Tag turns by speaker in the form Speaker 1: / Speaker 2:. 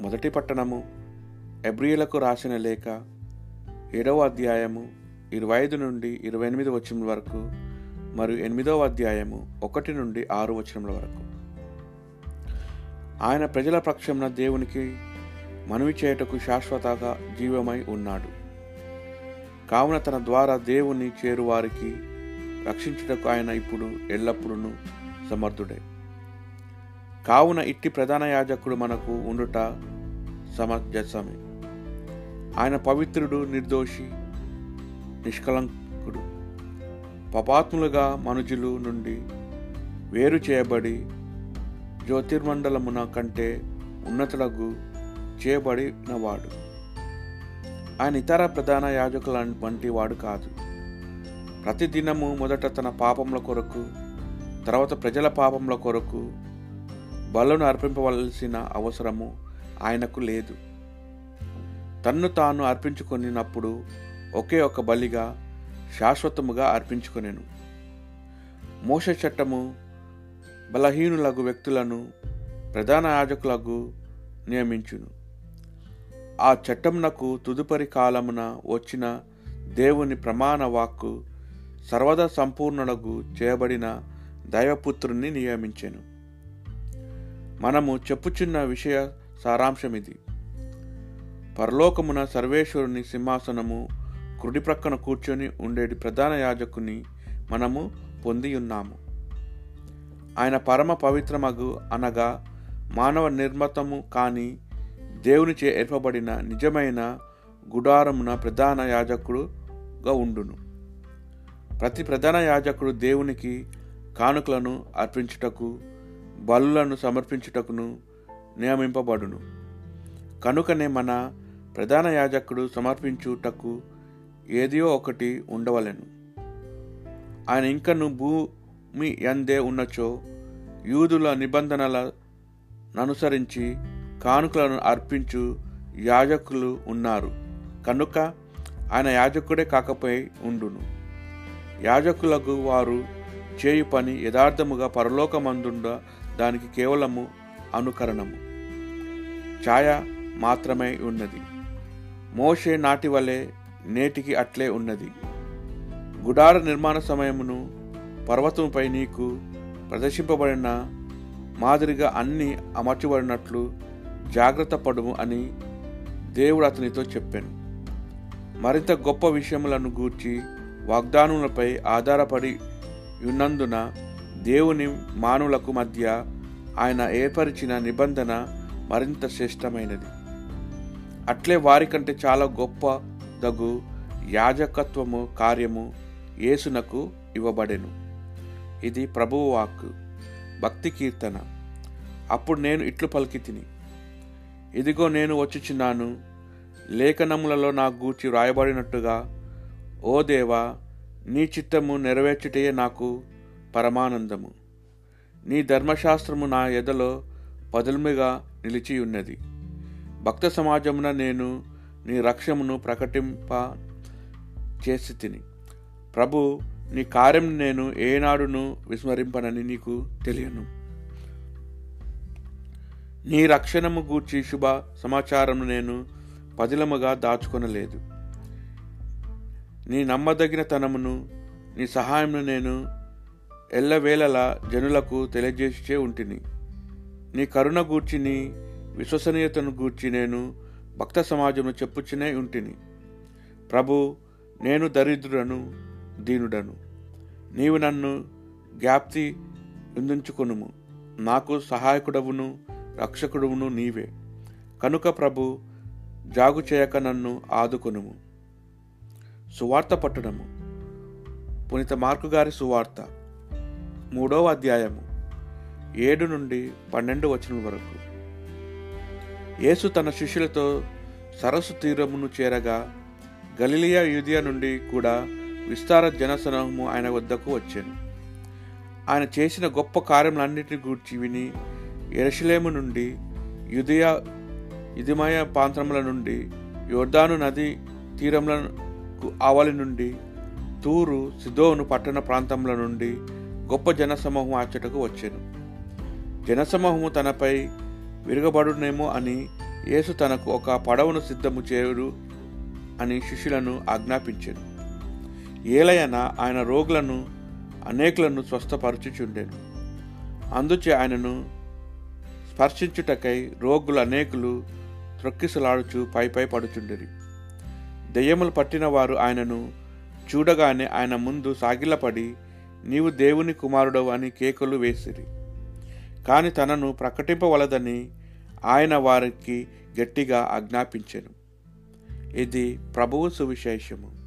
Speaker 1: మొదటి పట్టణము ఎబ్రియలకు రాసిన లేఖ ఏడవ అధ్యాయము ఇరవై ఐదు నుండి ఇరవై ఎనిమిది వచనం వరకు మరియు ఎనిమిదవ అధ్యాయము ఒకటి నుండి ఆరు వచనముల వరకు. ఆయన ప్రజల పక్షమున దేవునికి మనవి చేయుటకు శాశ్వతగా జీవమై ఉన్నాడు. కావున తన ద్వారా దేవుని చేరువారికి రక్షించుటకు ఆయన ఇప్పుడు ఎల్లప్పుడూ సమర్థుడే. కావున ఇట్టి ప్రధాన యాజకుడు మనకు ఉండుట సమంజసమే ఆయన పవిత్రుడు నిర్దోషి నిష్కలంకుడు పపాత్ములుగా మనుజులు నుండి వేరు చేయబడి జ్యోతిర్మండలమున కంటే ఉన్నతులకు చేయబడినవాడు. ఆయన ఇతర ప్రధాన యాజకుల వంటి వాడు కాదు. ప్రతిదినము మొదట తన పాపముల కొరకు తర్వాత ప్రజల పాపముల కొరకు బలను అర్పింపవలసిన అవసరము ఆయనకు లేదు. తన్ను తాను అర్పించుకొనినప్పుడు ఒకే ఒక బలిగా శాశ్వతముగా అర్పించుకొనెను. మోస చట్టము బలహీనులకు వ్యక్తులను ప్రధాన యాజకులకు నియమించును. ఆ చట్టమునకు తుదుపరి కాలమున వచ్చిన దేవుని ప్రమాణ వాక్కు సర్వదా సంపూర్ణులకు చేయబడిన దైవపుత్రుని నియమించెను. మనము చెప్పుచున్న విషయ సారాంశమిది. పరలోకమున సర్వేశ్వరుని సింహాసనము కుడి ప్రక్కన కూర్చొని ఉండేటి ప్రధాన యాజకుని మనము పొంది ఉన్నాము ఆయన పరమ పవిత్రమగు అనగా మానవ నిర్మతము కాని దేవునిచే ఏర్పబడిన నిజమైన గుడారమున ప్రధాన యాజకుడుగా ఉండును. ప్రతి ప్రధాన యాజకుడు దేవునికి కానుకలను అర్పించుటకు బలులను సమర్పించుటకును నియమింపబడును. కనుకనే మన ప్రధాన యాజకుడు సమర్పించుటకు ఏదియో ఒకటి ఉండవలెను. ఆయన ఇంకను భూమి ఎందే ఉన్నచో యూదుల నిబంధనలను అనుసరించి కానుకలను అర్పించు యాజకులు ఉన్నారు. కనుక ఆయన యాజకుడే కాకపోయి ఉండును. యాజకులకు వారు చేయు పని యథార్థముగా పరలోకమందుండ దానికి కేవలము అనుకరణము. ఛాయ మాత్రమే ఉన్నది. మోషే నాటి వలె నేటికి అట్లే ఉన్నది. గుడార నిర్మాణ సమయమును పర్వతంపై నీకు ప్రదర్శింపబడిన మాదిరిగా అన్ని అమర్చబడినట్లు జాగ్రత్త పడుము అని దేవుడు అతనితో చెప్పాను. మరింత గొప్ప విషయములను గూర్చి వాగ్దానములపై ఆధారపడి ఉన్నందున దేవుని మానవులకు మధ్య ఆయన ఏర్పరిచిన నిబంధన మరింత శ్రేష్టమైనది. అట్లే వారికంటే చాలా గొప్ప దగు యాజకత్వము కార్యము యేసునకు ఇవ్వబడెను. ఇది ప్రభువు వాక్కు. భక్తి కీర్తన. అప్పుడు నేను ఇట్లు పలికి తిని ఇదిగో నేను వచ్చుచున్నాను. లేఖనములలో నా గూర్చి వ్రాయబడినట్టుగా ఓ దేవా నీ చిత్తము నెరవేర్చుటయే నాకు పరమానందము. నీ ధర్మశాస్త్రము నా ఎదలో పదులుమిగా నిలిచి ఉన్నది భక్త సమాజమున నేను నీ రక్షమును ప్రకటింప చేసి తిని ప్రభు నీ కార్యం నేను ఏనాడును విస్మరింపనని నీకు తెలియను. నీ రక్షణము గూర్చి శుభ సమాచారం నేను పదిలముగా దాచుకొనలేదు. నీ నమ్మదగిన తనమును నీ సహాయమును నేను ఎల్లవేళలా జనులకు తెలియజేసే ఉంటిని. నీ కరుణ గూర్చిని విశ్వసనీయతను గూర్చి నేను భక్త సమాజంలో చెప్పుచునే ఉంటిని. ప్రభు నేను దరిద్రుడను దీనుడను. నీవు నన్ను జ్ఞాప్తి ఉంచుకొనుము నాకు సహాయకుడవును రక్షకుడవును నీవే. కనుక ప్రభు జాగు చేయక నన్ను ఆదుకొనుము. సువార్త పట్టడము పునిత మార్కు గారి సువార్త. మూడవ అధ్యాయము ఏడు నుండి పన్నెండు వచనం వరకు. యేసు తన శిష్యులతో సరస్సు తీరమును చేరగా గలిలియా యూదియా నుండి కూడా విస్తార జనసమూహము ఆయన వద్దకు వచ్చాను. ఆయన చేసిన గొప్ప కార్యములన్నిటిని గూర్చి విని ఎరసలేము నుండి యుదయ యుదిమయ ప్రాంతముల నుండి యోర్దాను నది తీరములకు ఆవలి నుండి తూరు సిదోను పట్టణ ప్రాంతముల నుండి గొప్ప జనసమూహం అచ్చటకు వచ్చాను. జనసమూహము తనపై విరగబడునేమో అని యేసు తనకు ఒక పడవను సిద్ధము చేయుడు అని శిష్యులను ఆజ్ఞాపించాను. ఏలయన ఆయన రోగులను అనేకులను స్వస్థపరచుచుండెను. అందుచే ఆయనను స్పర్శించుటకై రోగులు అనేకులు త్రొక్కిసలాడుచు పై పై పడుచుండిరి. దెయ్యములు పట్టిన వారు ఆయనను చూడగానే ఆయన ముందు సాగిలపడి నీవు దేవుని కుమారుడవు అని కేకలు వేసిరి. కాని తనను ప్రకటింపవలదని ఆయన వారికి గట్టిగా ఆజ్ఞాపించెను. ఇది ప్రభువు సువిశేషము.